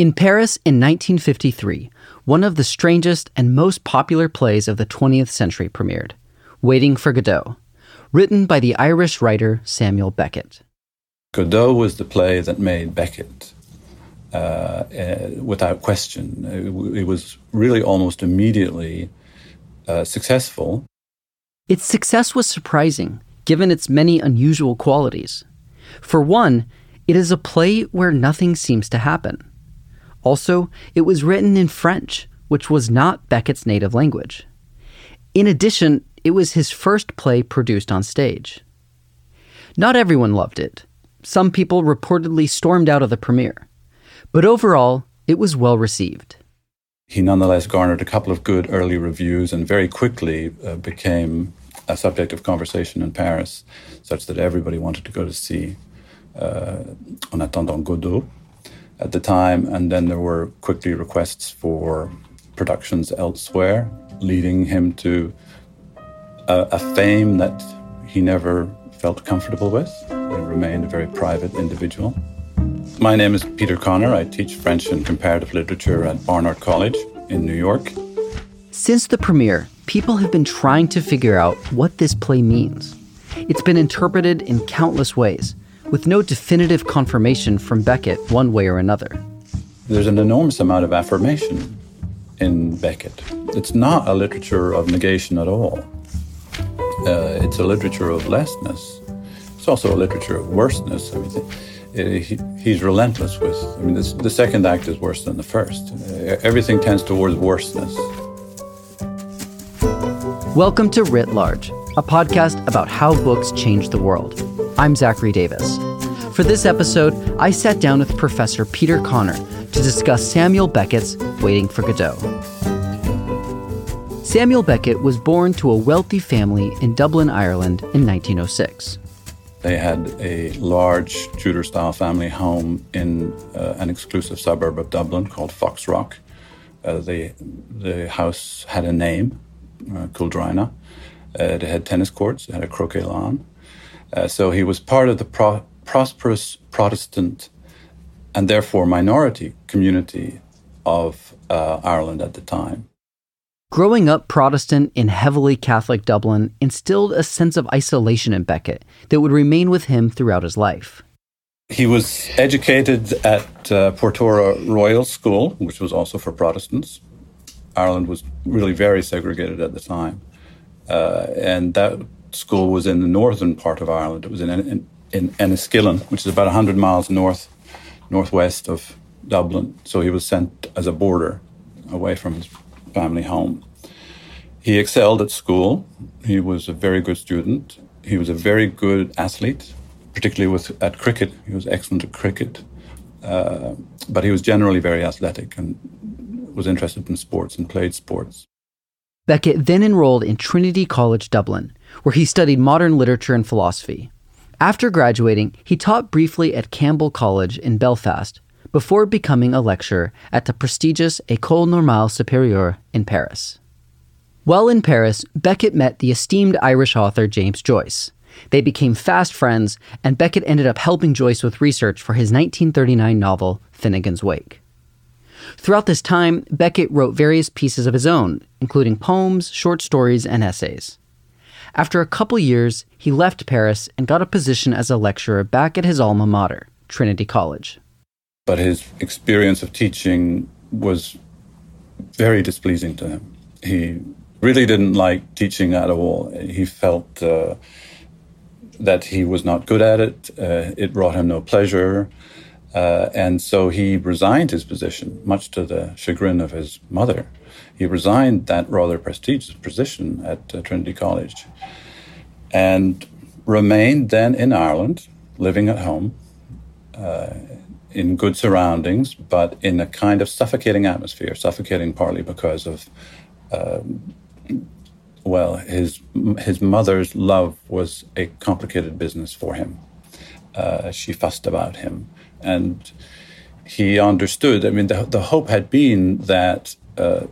In Paris in 1953, one of the strangest and most popular plays of the 20th century premiered Waiting for Godot, written by the Irish writer Samuel Beckett. Godot was the play that made Beckett, uh, uh, without question. It, it, was really almost immediately uh, successful. Its success was surprising, given its many unusual qualities. For one, it is a play where nothing seems to happen. Also, it was written in French, which was not Beckett's native language. In addition, it was his first play produced on stage. Not everyone loved it. Some people reportedly stormed out of the premiere. But overall, it was well received. He nonetheless garnered a couple of good early reviews and very quickly uh, became a subject of conversation in Paris, such that everybody wanted to go to see uh, En attendant Godot at the time, and then there were quickly requests for productions elsewhere, leading him to a, a fame that he never felt comfortable with. He remained a very private individual. My name is Peter Connor. I teach French and comparative literature at Barnard College in New York. Since the premiere, people have been trying to figure out what this play means. It's been interpreted in countless ways, with no definitive confirmation from Beckett one way or another. There's an enormous amount of affirmation in Beckett. It's not a literature of negation at all. Uh, it's a literature of lessness. It's also a literature of worseness. I mean, he, he's relentless with. I mean, this, the second act is worse than the first. Uh, everything tends towards worseness. Welcome to Writ Large, a podcast about how books change the world. I'm Zachary Davis. For this episode, I sat down with Professor Peter Connor to discuss Samuel Beckett's Waiting for Godot. Samuel Beckett was born to a wealthy family in Dublin, Ireland in 1906. They had a large Tudor style family home in uh, an exclusive suburb of Dublin called Foxrock. Uh, the, the house had a name, uh, Cooldrinagh. Uh, it had tennis courts, it had a croquet lawn. Uh, so he was part of the pro- prosperous Protestant and therefore minority community of uh, Ireland at the time. Growing up Protestant in heavily Catholic Dublin instilled a sense of isolation in Beckett that would remain with him throughout his life. He was educated at uh, Portora Royal School, which was also for Protestants. Ireland was really very segregated at the time. Uh, and that school was in the northern part of Ireland. It was in, in, in Enniskillen, which is about 100 miles north, northwest of Dublin. So he was sent as a boarder away from his family home. He excelled at school. He was a very good student. He was a very good athlete, particularly with at cricket. He was excellent at cricket. Uh, but he was generally very athletic and was interested in sports and played sports. Beckett then enrolled in Trinity College Dublin, where he studied modern literature and philosophy. After graduating, he taught briefly at Campbell College in Belfast before becoming a lecturer at the prestigious École Normale Supérieure in Paris. While in Paris, Beckett met the esteemed Irish author James Joyce. They became fast friends, and Beckett ended up helping Joyce with research for his 1939 novel, Finnegans Wake. Throughout this time, Beckett wrote various pieces of his own, including poems, short stories, and essays. After a couple years, he left Paris and got a position as a lecturer back at his alma mater, Trinity College. But his experience of teaching was very displeasing to him. He really didn't like teaching at all. He felt uh, that he was not good at it, uh, it brought him no pleasure. Uh, and so he resigned his position, much to the chagrin of his mother. He resigned that rather prestigious position at uh, Trinity College and remained then in Ireland, living at home. Uh, in good surroundings, but in a kind of suffocating atmosphere, suffocating partly because of, um, well, his, his mother's love was a complicated business for him. Uh, she fussed about him. And he understood, I mean, the, the hope had been that uh,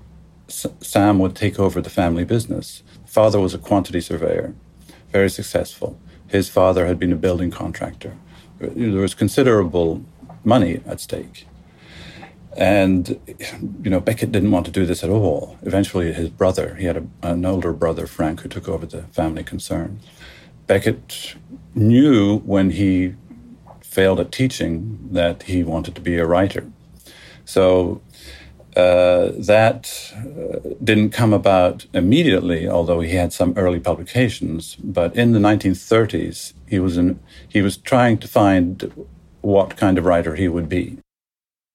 Sam would take over the family business. Father was a quantity surveyor, very successful. His father had been a building contractor. There was considerable money at stake. And, you know, Beckett didn't want to do this at all. Eventually, his brother, he had a, an older brother, Frank, who took over the family concern. Beckett knew when he failed at teaching that he wanted to be a writer. So uh, that uh, didn't come about immediately, although he had some early publications. But in the 1930s, he was in, he was trying to find what kind of writer he would be.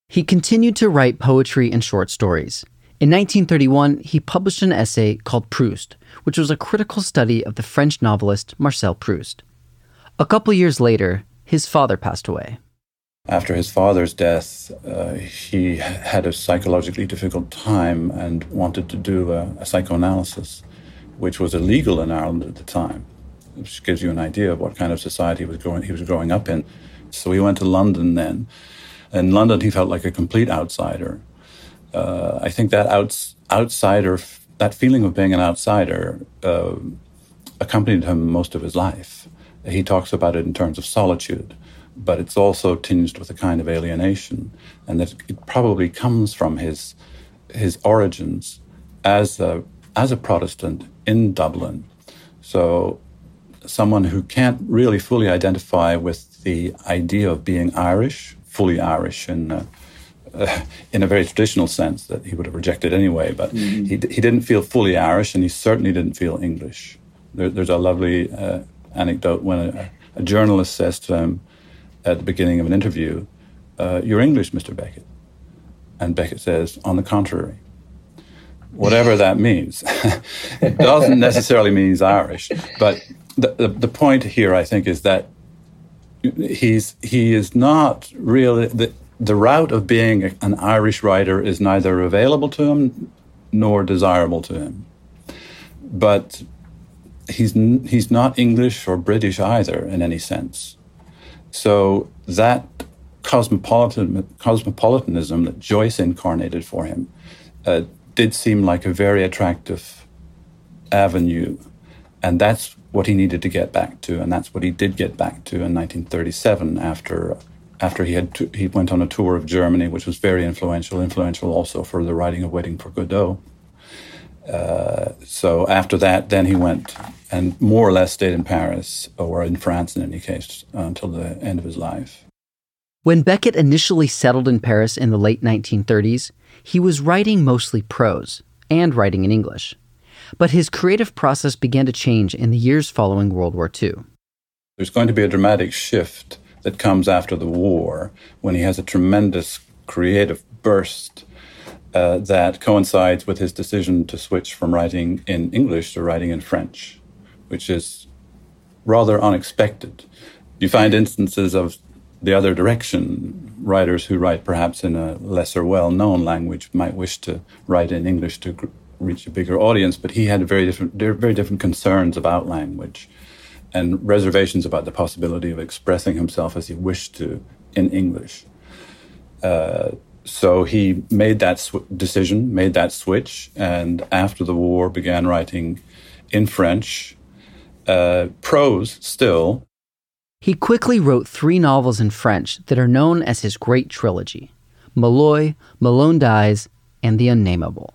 He continued to write poetry and short stories. In 1931, he published an essay called Proust, which was a critical study of the French novelist Marcel Proust. A couple years later, his father passed away. After his father's death, uh, he had a psychologically difficult time and wanted to do a, a, psychoanalysis, which was illegal in Ireland at the time, which gives you an idea of what kind of society was growing, he was growing up in. So he went to London then. In London, he felt like a complete outsider. Uh, I think that outs- outsider, that feeling of being an outsider, uh, accompanied him most of his life. He talks about it in terms of solitude but it's also tinged with a kind of alienation, and that it probably comes from his his origins as a as a Protestant in Dublin. So, someone who can't really fully identify with the idea of being Irish, fully Irish in. Uh, uh, in a very traditional sense that he would have rejected anyway, but mm-hmm. he, he didn't feel fully Irish and he certainly didn't feel English. There, there's a lovely uh, anecdote when a, a, journalist says to him, at the beginning of an interview, uh, You're English, Mr. Beckett. And Beckett says, On the contrary. Whatever that means. it doesn't necessarily mean he's Irish. But the, the, the, point here, I think, is that he's, he is not really, the, the route of being an Irish writer is neither available to him nor desirable to him. But he's, he's not English or British either in any sense. So that cosmopolitan, cosmopolitanism that Joyce incarnated for him uh, did seem like a very attractive avenue. And that's what he needed to get back to. And that's what he did get back to in 1937 after, after he, had he went on a tour of Germany, which was very influential, influential also for the writing of Waiting for Godot. Uh, so after that, then he went and more or less stayed in Paris or in France in any case uh, until the end of his life. When Beckett initially settled in Paris in the late 1930s, he was writing mostly prose and writing in English. But his creative process began to change in the years following World War II. There's going to be a dramatic shift that comes after the war when he has a tremendous creative burst uh, that coincides with his decision to switch from writing in English to writing in French, which is rather unexpected. You find instances of the other direction. Writers who write perhaps in a lesser well known language might wish to write in English to reach a bigger audience, but he had very different, very different concerns about language and reservations about the possibility of expressing himself as he wished to in English. Uh, so he made that sw- decision, made that switch, and after the war began writing in French, uh, prose still. He quickly wrote three novels in French that are known as his great trilogy Molloy, Malone Dies, and The Unnameable.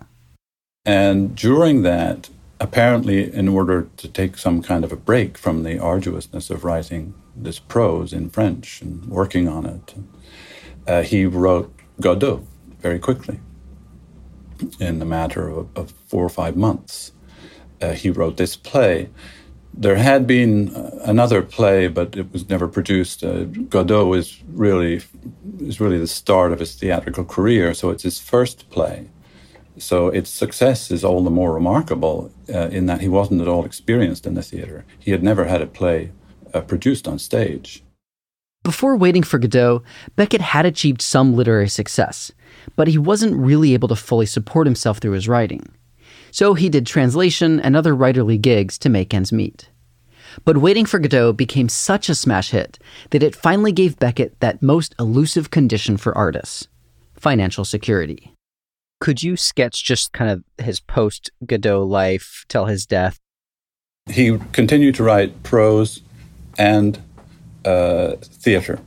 And during that, apparently, in order to take some kind of a break from the arduousness of writing this prose in French and working on it, uh, he wrote Godot very quickly. In the matter of, of four or five months, uh, he wrote this play. There had been uh, another play, but it was never produced. Uh, Godot is really is really the start of his theatrical career, so it's his first play. So its success is all the more remarkable uh, in that he wasn't at all experienced in the theater. He had never had a play uh, produced on stage. Before waiting for Godot, Beckett had achieved some literary success, but he wasn't really able to fully support himself through his writing. So he did translation and other writerly gigs to make ends meet. But Waiting for Godot became such a smash hit that it finally gave Beckett that most elusive condition for artists financial security. Could you sketch just kind of his post Godot life till his death? He continued to write prose and theater.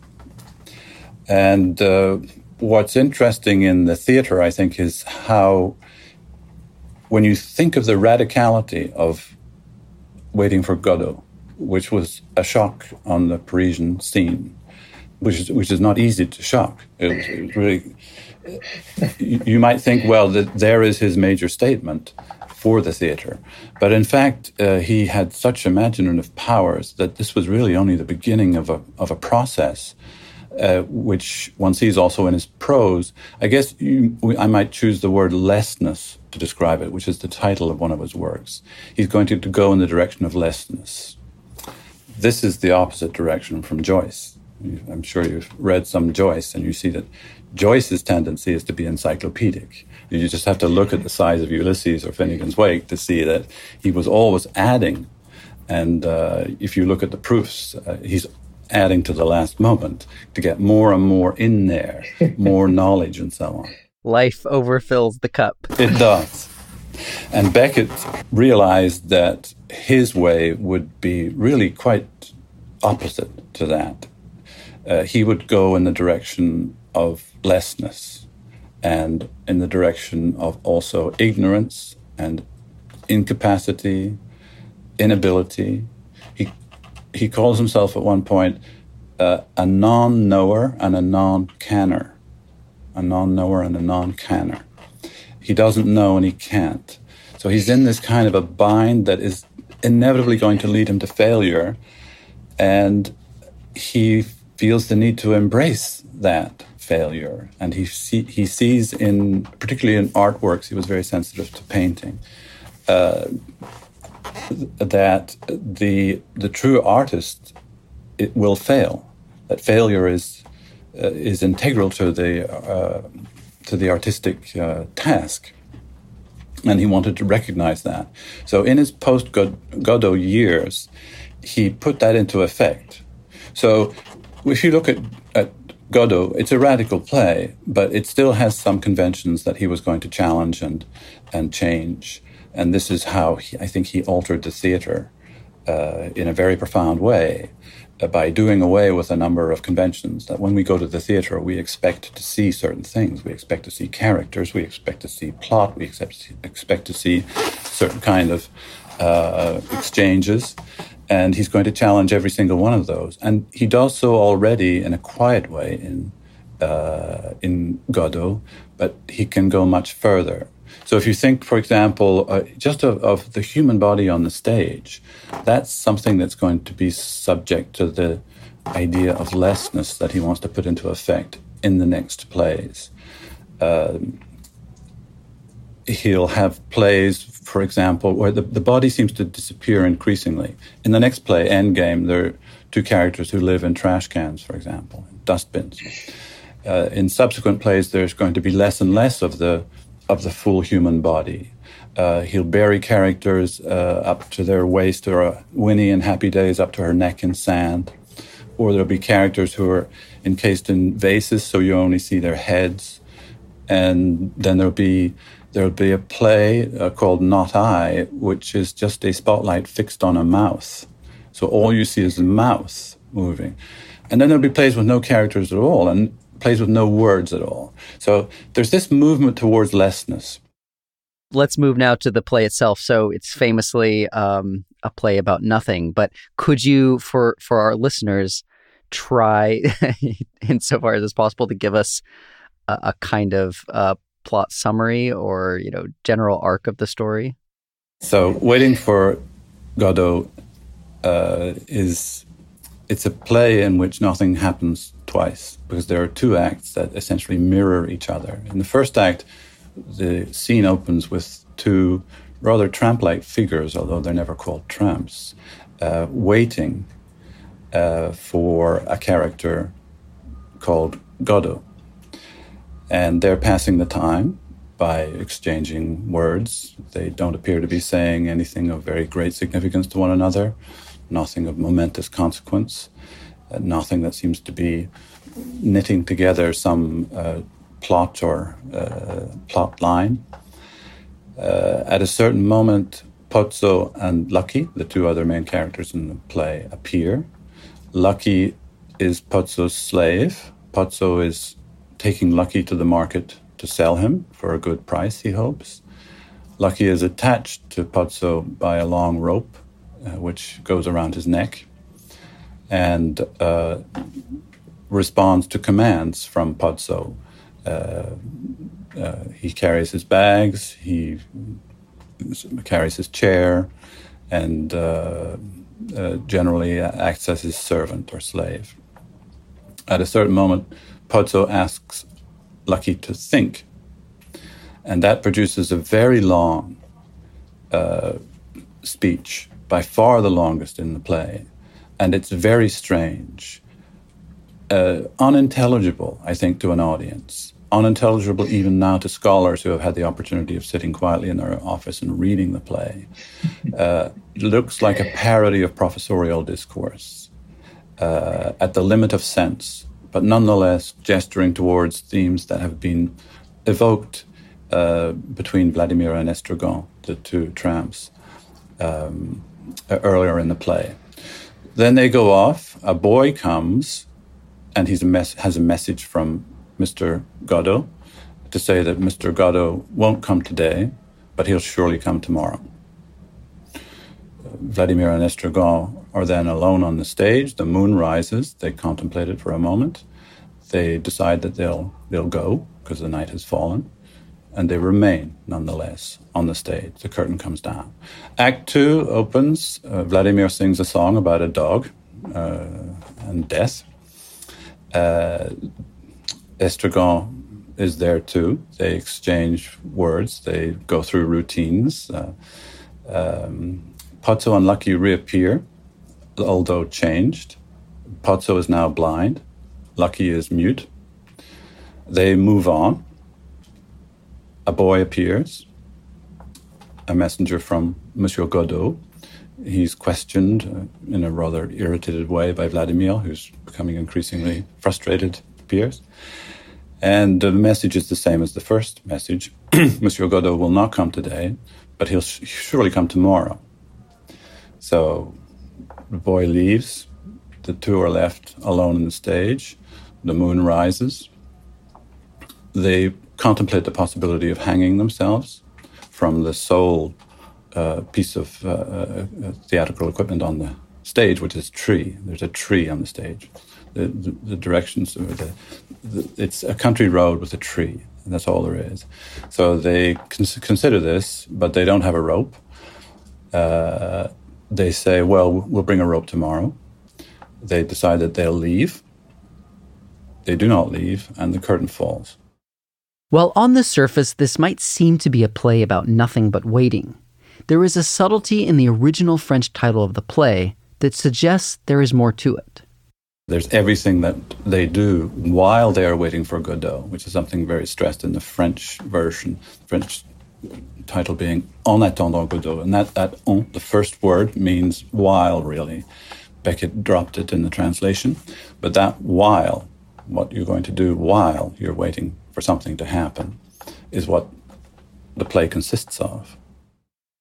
And uh, what's interesting in the theater, I think, is how, when you think of the radicality of Waiting for Godot, which was a shock on the Parisian scene, which is, which is not easy to shock. It was, it was really, you might think, well, that there is his major statement for the theater. But in fact, uh, he had such imaginative powers that this was really only the beginning of a, of a process. Uh, which one sees also in his prose. I guess you, I might choose the word lessness to describe it, which is the title of one of his works. He's going to, to go in the direction of lessness, this is the opposite direction from Joyce. I'm sure you've read some Joyce and you see that Joyce's tendency is to be encyclopedic. You just have to look at the size of Ulysses or Finnegans Wake to see that he was always adding. And uh, if you look at the proofs, uh, he's adding to the last moment to get more and more in there, more knowledge and so on. Life overfills the cup. It does. And Beckett realized that his way would be really quite opposite to that. Uh, he would go in the direction of lessness and in the direction of also ignorance and incapacity, inability. He, he calls himself at one point uh, a non knower and a non canner. A non knower and a non canner. He doesn't know and he can't. So he's in this kind of a bind that is inevitably going to lead him to failure. And he feels the need to embrace that failure. And he, see, he sees in, particularly in artworks, he was very sensitive to painting, uh, that the, the true artist it will fail. That failure is, uh, is integral to the, uh, to the artistic uh, task and he wanted to recognize that. So in his post Godot years, he put that into effect. So if you look at, at Godot, it's a radical play, but it still has some conventions that he was going to challenge and and change. And this is how he, I think he altered the theater uh, in a very profound way. Uh, by doing away with a number of conventions. That when we go to the theater, we expect to see certain things. We expect to see characters. We expect to see plot. We expect, expect to see certain kind of uh, exchanges. And he's going to challenge every single one of those. And he does so already in a quiet way in, uh, in Godot, but he can go much further. So if you think, for example, uh, just of, of, the human body on the stage, that's something that's going to be subject to the idea of lessness that he wants to put into effect in the next plays. Um, he'll have plays, for example, where the, the body seems to disappear increasingly. In the next play, Endgame, there are two characters who live in trash cans, for example, in dustbins. Uh, in subsequent plays, there's going to be less and less of the of the full human body. Uh, he'll bury characters uh, up to their waist, or Winnie in Happy Days up to her neck in sand. Or there'll be characters who are encased in vases, so you only see their heads. And then there'll be there'll be a play uh, called Not I, which is just a spotlight fixed on a mouse. So all you see is the mouse moving. And then there'll be plays with no characters at all. And plays with no words at all. So there's this movement towards lessness. Let's move now to the play itself. So it's famously um, a play about nothing. But could you, for for our listeners, try, insofar as it's possible, to give us a, a kind of uh, plot summary or you know general arc of the story? So, waiting for Godot uh, is it's a play in which nothing happens twice because there are two acts that essentially mirror each other. In the first act, the scene opens with two rather tramp like figures, although they're never called tramps, uh, waiting uh, for a character called Godot. And they're passing the time by exchanging words. They don't appear to be saying anything of very great significance to one another, nothing of momentous consequence, uh, nothing that seems to be knitting together some uh, plot or uh, plot line. Uh, at a certain moment, Pozzo and Lucky, the two other main characters in the play, appear. Lucky is Pozzo's slave. Pozzo is taking Lucky to the market to sell him for a good price, he hopes. Lucky is attached to Pozzo by a long rope, uh, which goes around his neck, and uh, responds to commands from Pozzo. Uh, uh, he carries his bags, he carries his chair, and uh, uh, generally acts as his servant or slave. At a certain moment, Pozzo asks Lucky to think, and that produces a very long uh, speech, by far the longest in the play, and it's very strange, uh, unintelligible, I think, to an audience. Unintelligible even now to scholars who have had the opportunity of sitting quietly in their office and reading the play. Uh, looks like a parody of professorial discourse uh, at the limit of sense, but nonetheless gesturing towards themes that have been evoked uh, between Vladimir and Estragon, the two tramps, um, earlier in the play. Then they go off. A boy comes, and he's a mes- has a message from Mr. Godot to say that Mr. Godot won't come today, but he'll surely come tomorrow. Vladimir and Estragon are then alone on the stage. The moon rises. They contemplate it for a moment. They decide that they'll they'll go because the night has fallen, and they remain nonetheless on the stage. The curtain comes down. Act two opens. Uh, Vladimir sings a song about a dog uh, and death. Uh, Estragon is there too. They exchange words. They go through routines. Uh, um, Pozzo and Lucky reappear, although changed. Pozzo is now blind. Lucky is mute. They move on. A boy appears, a messenger from Monsieur Godot. He's questioned uh, in a rather irritated way by Vladimir, who's becoming increasingly frustrated, appears. And the message is the same as the first message. Monsieur Godot will not come today, but he'll surely come tomorrow. So the boy leaves. The two are left alone on the stage. The moon rises. They contemplate the possibility of hanging themselves from the sole uh, piece of uh, uh, theatrical equipment on the stage, which is tree. There's a tree on the stage the, the, the directions. The, it's a country road with a tree. And that's all there is. So they cons- consider this, but they don't have a rope. Uh, they say, well, we'll bring a rope tomorrow. They decide that they'll leave. They do not leave, and the curtain falls. While on the surface, this might seem to be a play about nothing but waiting, there is a subtlety in the original French title of the play that suggests there is more to it. There's everything that they do while they are waiting for Godot, which is something very stressed in the French version. French title being En attendant Godot. And that, that en, the first word, means while, really. Beckett dropped it in the translation. But that while, what you're going to do while you're waiting for something to happen, is what the play consists of.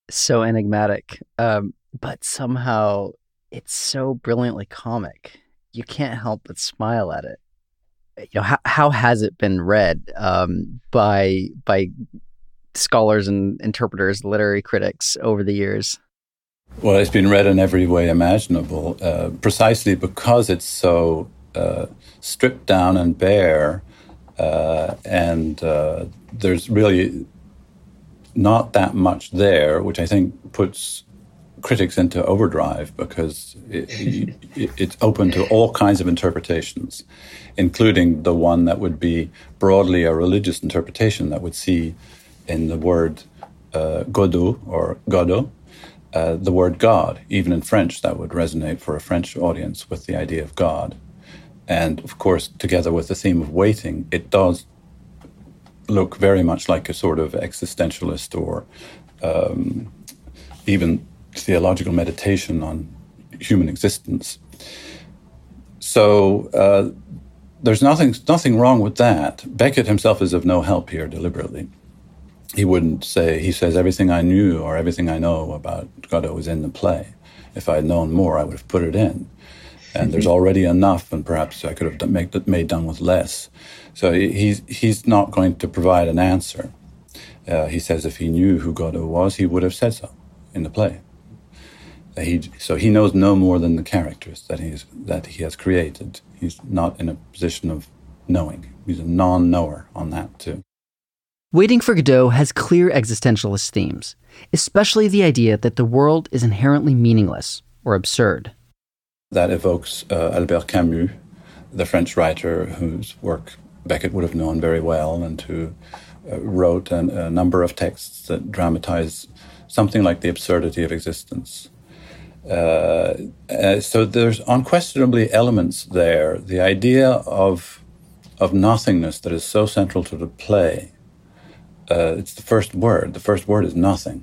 So enigmatic, um, but somehow it's so brilliantly comic you can't help but smile at it. You know, how, how has it been read um, by by scholars and interpreters, literary critics over the years? Well, it's been read in every way imaginable, uh, precisely because it's so uh, stripped down and bare, uh, and uh, there's really not that much there, which I think puts critics into overdrive because it, it, it's open to all kinds of interpretations, including the one that would be broadly a religious interpretation that would see in the word uh, Godot or Godo uh, the word God. Even in French, that would resonate for a French audience with the idea of God. And of course, together with the theme of waiting, it does look very much like a sort of existentialist or um, even theological meditation on human existence. So uh, there's nothing nothing wrong with that. Beckett himself is of no help here deliberately. He wouldn't say he says everything I knew or everything I know about Godot was in the play. If I had known more, I would have put it in. And there's already enough, and perhaps I could have done, make, made done with less. So he's he's not going to provide an answer. Uh, he says if he knew who Godot was, he would have said so in the play. He, so he knows no more than the characters that he's that he has created. He's not in a position of knowing. He's a non-knower on that too. Waiting for Godot has clear existentialist themes, especially the idea that the world is inherently meaningless or absurd. That evokes uh, Albert Camus, the French writer whose work Beckett would have known very well and who uh, wrote an, a number of texts that dramatize something like the absurdity of existence. Uh, uh, so there's unquestionably elements there. The idea of of nothingness that is so central to the play. Uh, it's the first word. The first word is nothing,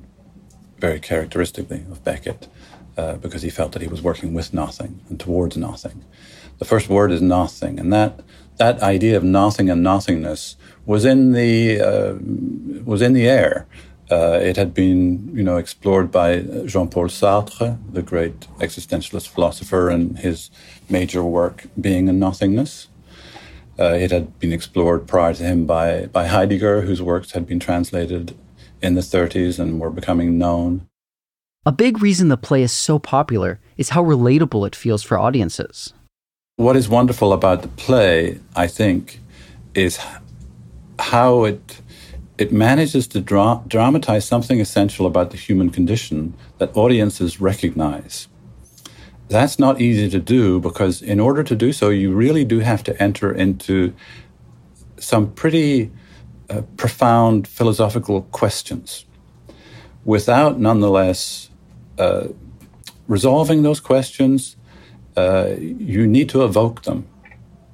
very characteristically of Beckett, uh, because he felt that he was working with nothing and towards nothing. The first word is nothing, and that that idea of nothing and nothingness was in the uh, was in the air uh, it had been, you know, explored by Jean-Paul Sartre, the great existentialist philosopher, and his major work Being and Nothingness. Uh, it had been explored prior to him by, by Heidegger, whose works had been translated in the 30s and were becoming known. A big reason the play is so popular is how relatable it feels for audiences. What is wonderful about the play, I think, is how it it manages to dra- dramatize something essential about the human condition that audiences recognize. That's not easy to do because, in order to do so, you really do have to enter into some pretty uh, profound philosophical questions without nonetheless uh, resolving those questions. Uh, you need to evoke them.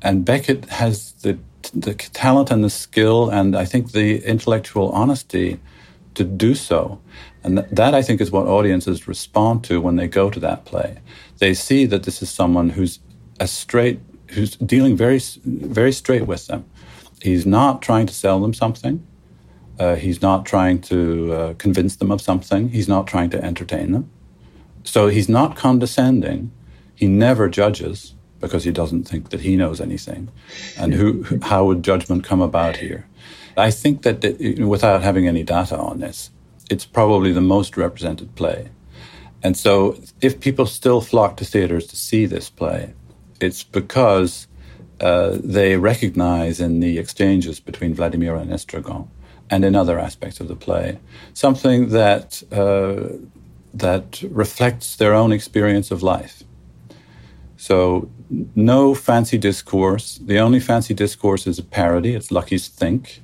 And Beckett has the the talent and the skill and I think the intellectual honesty to do so. And th- that I think is what audiences respond to when they go to that play. They see that this is someone who's a straight, who's dealing very, very straight with them. He's not trying to sell them something. Uh, he's not trying to uh, convince them of something. He's not trying to entertain them. So he's not condescending. He never judges because he doesn't think that he knows anything. And who, how would judgment come about here? I think that without having any data on this, it's probably the most represented play. And so if people still flock to theaters to see this play, it's because uh, they recognize in the exchanges between Vladimir and Estragon and in other aspects of the play something that, uh, that reflects their own experience of life. So no fancy discourse. The only fancy discourse is a parody. It's Lucky's Think,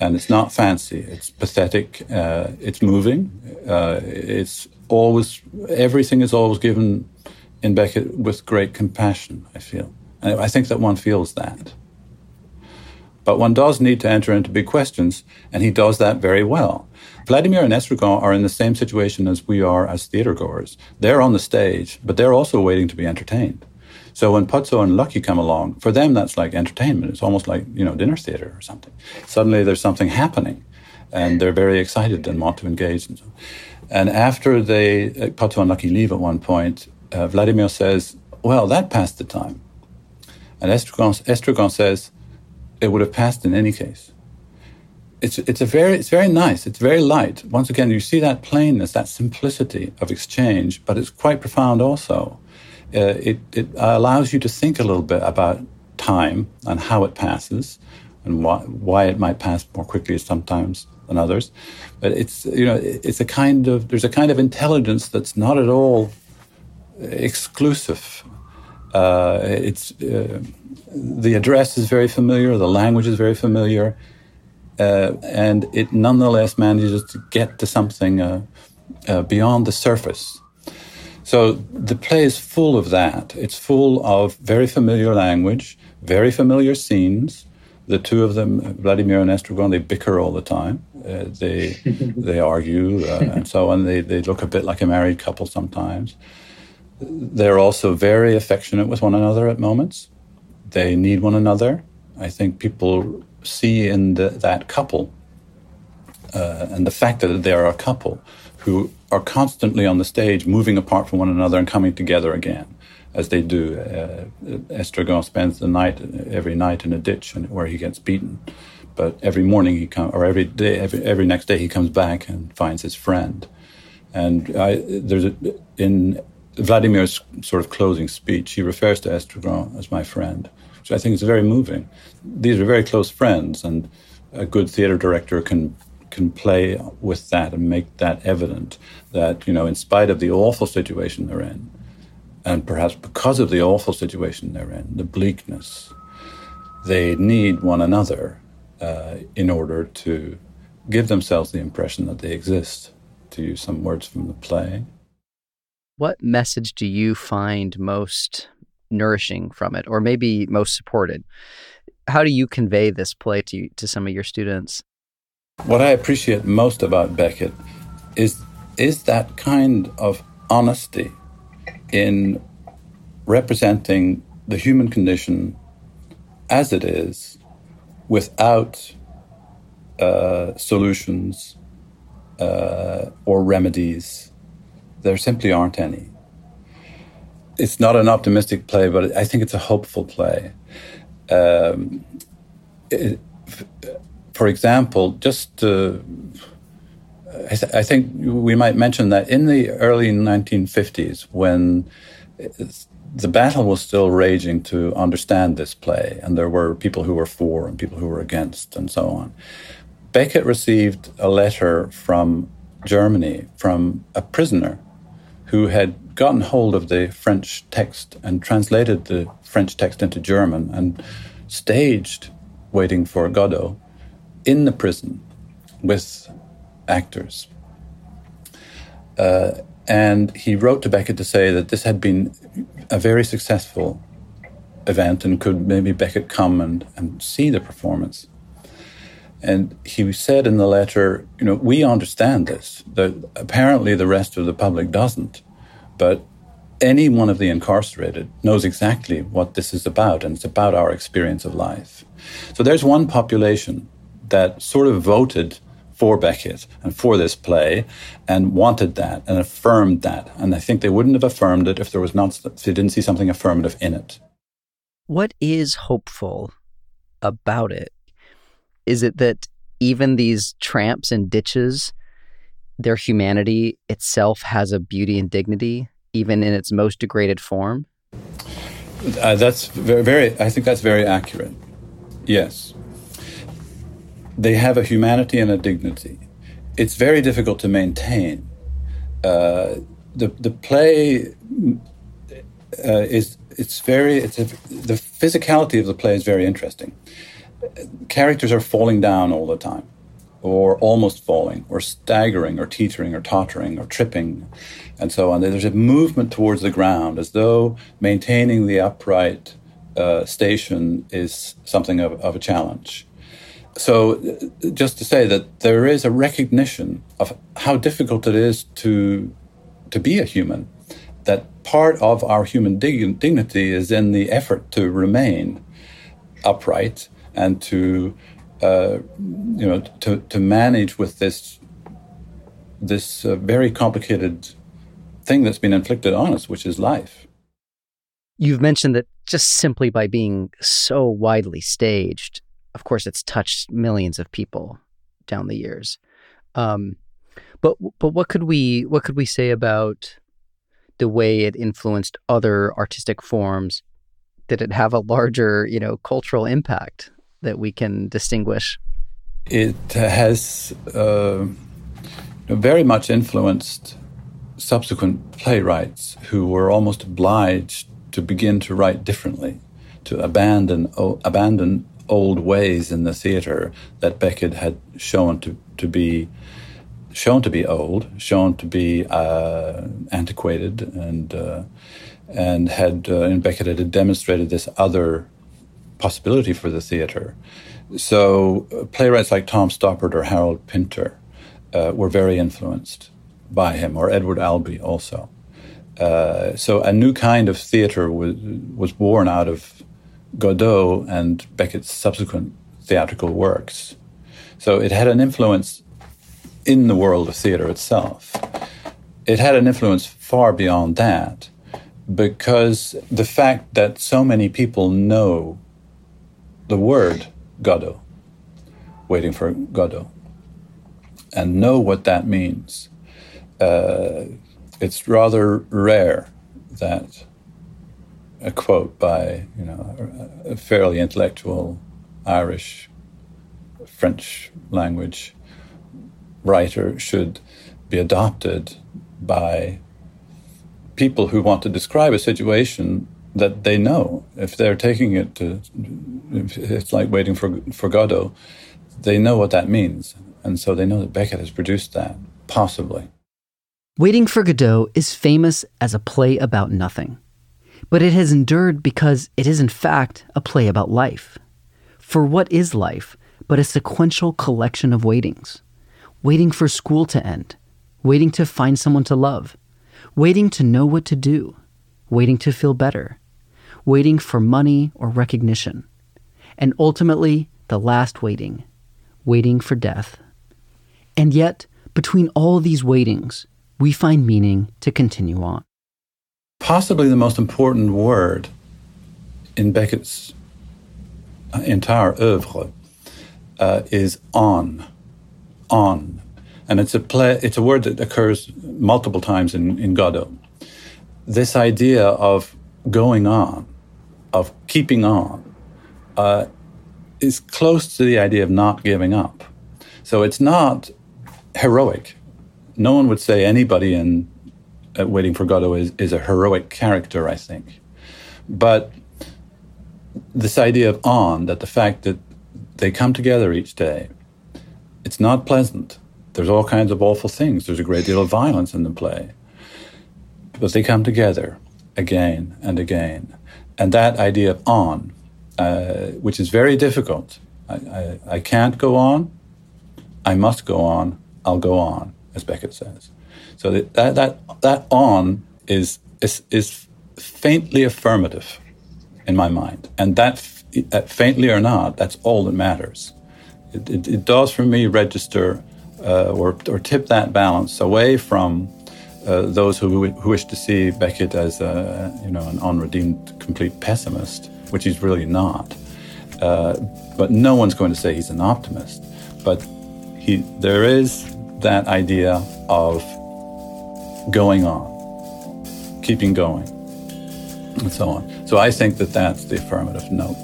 and it's not fancy. It's pathetic. Uh, it's moving. Uh, it's always everything is always given in Beckett with great compassion. I feel, and I think that one feels that. But one does need to enter into big questions, and he does that very well. Vladimir and Estragon are in the same situation as we are as theater goers. They're on the stage, but they're also waiting to be entertained. So when Pozzo and Lucky come along, for them that's like entertainment. It's almost like you know dinner theater or something. Suddenly there's something happening, and they're very excited and want to engage. And, so. and after they uh, Pozzo and Lucky leave at one point, uh, Vladimir says, "Well, that passed the time," and Estragon, Estragon says, "It would have passed in any case." It's, it's a very it's very nice. It's very light. Once again, you see that plainness, that simplicity of exchange, but it's quite profound also uh, it, it allows you to think a little bit about time and how it passes and why, why it might pass more quickly sometimes than others. But it's, you know, it's a kind of, there's a kind of intelligence that's not at all exclusive. Uh, it's, uh, the address is very familiar, the language is very familiar, uh, and it nonetheless manages to get to something uh, uh, beyond the surface. So the play is full of that. It's full of very familiar language, very familiar scenes. The two of them, Vladimir and Estragon, they bicker all the time. Uh, they they argue uh, and so on. They they look a bit like a married couple sometimes. They're also very affectionate with one another at moments. They need one another. I think people see in the, that couple uh, and the fact that they are a couple who are constantly on the stage, moving apart from one another and coming together again, as they do. Uh, Estragon spends the night every night in a ditch where he gets beaten, but every morning he comes, or every day, every, every next day he comes back and finds his friend. And I, there's a, in Vladimir's sort of closing speech, he refers to Estragon as my friend, which I think is very moving. These are very close friends, and a good theater director can can play with that and make that evident that you know, in spite of the awful situation they're in, and perhaps because of the awful situation they're in, the bleakness, they need one another uh, in order to give themselves the impression that they exist. To use some words from the play. What message do you find most nourishing from it, or maybe most supported? How do you convey this play to to some of your students? What I appreciate most about Beckett is is that kind of honesty in representing the human condition as it is without uh, solutions uh, or remedies there simply aren't any. It's not an optimistic play, but I think it's a hopeful play. Um, it, for example, just to, I, th- I, think we might mention that in the early 1950s, when uh, the battle was still raging to understand this play, and there were people who were for and people who were against, and so on, Beckett received a letter from Germany from a prisoner who had gotten hold of the French text and translated the French text into German and staged Waiting for Godot in the prison with actors. Uh, and he wrote to Beckett to say that this had been a very successful event and could maybe Beckett come and, and see the performance. And he said in the letter, you know, we understand this. That apparently the rest of the public doesn't, but any one of the incarcerated knows exactly what this is about, and it's about our experience of life. So there's one population that sort of voted for Beckett and for this play and wanted that and affirmed that. And I think they wouldn't have affirmed it if there was not if they didn't see something affirmative in it. What is hopeful about it? Is it that even these tramps and ditches, their humanity itself has a beauty and dignity, even in its most degraded form? Uh, that's very, very, I think that's very accurate. Yes. They have a humanity and a dignity. It's very difficult to maintain. Uh, the, the play uh, is it's very it's a, the physicality of the play is very interesting characters are falling down all the time, or almost falling, or staggering, or teetering, or tottering, or tripping, and so on. There's a movement towards the ground as though maintaining the upright uh, station is something of, of a challenge. So, just to say that there is a recognition of how difficult it is to to be a human, that part of our human dig- dignity is in the effort to remain upright and to uh, you know to, to manage with this this uh, very complicated thing that's been inflicted on us, which is life. You've mentioned that just simply by being so widely staged, of course, it's touched millions of people down the years. Um, but but what could we what could we say about the way it influenced other artistic forms? Did it have a larger, you know, cultural impact that we can distinguish? It has uh, very much influenced subsequent playwrights who were almost obliged to begin to write differently, to abandon o- abandon old ways in the theater that Beckett had shown to, to be shown to be old, shown to be uh, antiquated, and uh, and had uh, in Beckett had demonstrated this other possibility for the theater. So uh, playwrights like Tom Stoppard or Harold Pinter uh, were very influenced by him, or Edward Albee also. Uh, so a new kind of theater was was born out of Godot and Beckett's subsequent theatrical works. So it had an influence in the world of theater itself. It had an influence far beyond that because the fact that so many people know the word Godot, waiting for Godot, and know what that means. Uh, it's rather rare that a quote by you know a fairly intellectual Irish French language writer should be adopted by people who want to describe a situation that they know. If they're taking it to, it's like waiting for, for Godot, they know what that means. And so they know that Beckett has produced that, possibly. Waiting for Godot is famous as a play about nothing, but it has endured because it is, in fact, a play about life. For what is life but a sequential collection of waitings? Waiting for school to end, waiting to find someone to love, waiting to know what to do, waiting to feel better, waiting for money or recognition, and ultimately, the last waiting, waiting for death. And yet, between all these waitings, we find meaning to continue on. Possibly the most important word in Beckett's entire oeuvre uh, is on. On. And it's a play, it's a word that occurs multiple times in, in Godot. This idea of going on, of keeping on, uh, is close to the idea of not giving up. So it's not heroic. No one would say anybody in uh, Waiting for Godot is, is a heroic character, I think. But this idea of on, that the fact that they come together each day, it's not pleasant. There's all kinds of awful things. There's a great deal of violence in the play. But they come together again and again. And that idea of on, uh, which is very difficult. I, I, I, can't go on. I must go on. I'll go on, as Beckett says. So that that that, on is, is is faintly affirmative in my mind, and that, that faintly or not, that's all that matters. It, it, it does for me register uh, or or tip that balance away from uh, those who, who wish to see Beckett as a, you know an unredeemed complete pessimist, which he's really not. Uh, but no one's going to say he's an optimist. But he, there is that idea of going on, keeping going, and so on. So I think that that's the affirmative note.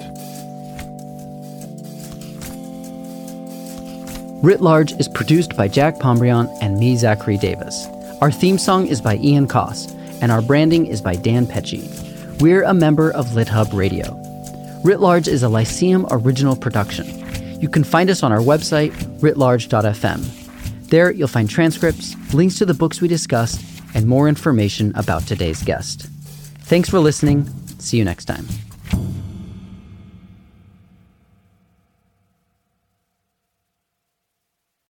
Writ Large is produced by Jack Pombriant and me, Zachary Davis. Our theme song is by Ian Coss, and our branding is by Dan Pecci. We're a member of LitHub Radio. Writ Large is a Lyceum original production. You can find us on our website, writlarge.fm. There, you'll find transcripts, links to the books we discussed, and more information about today's guest. Thanks for listening. See you next time.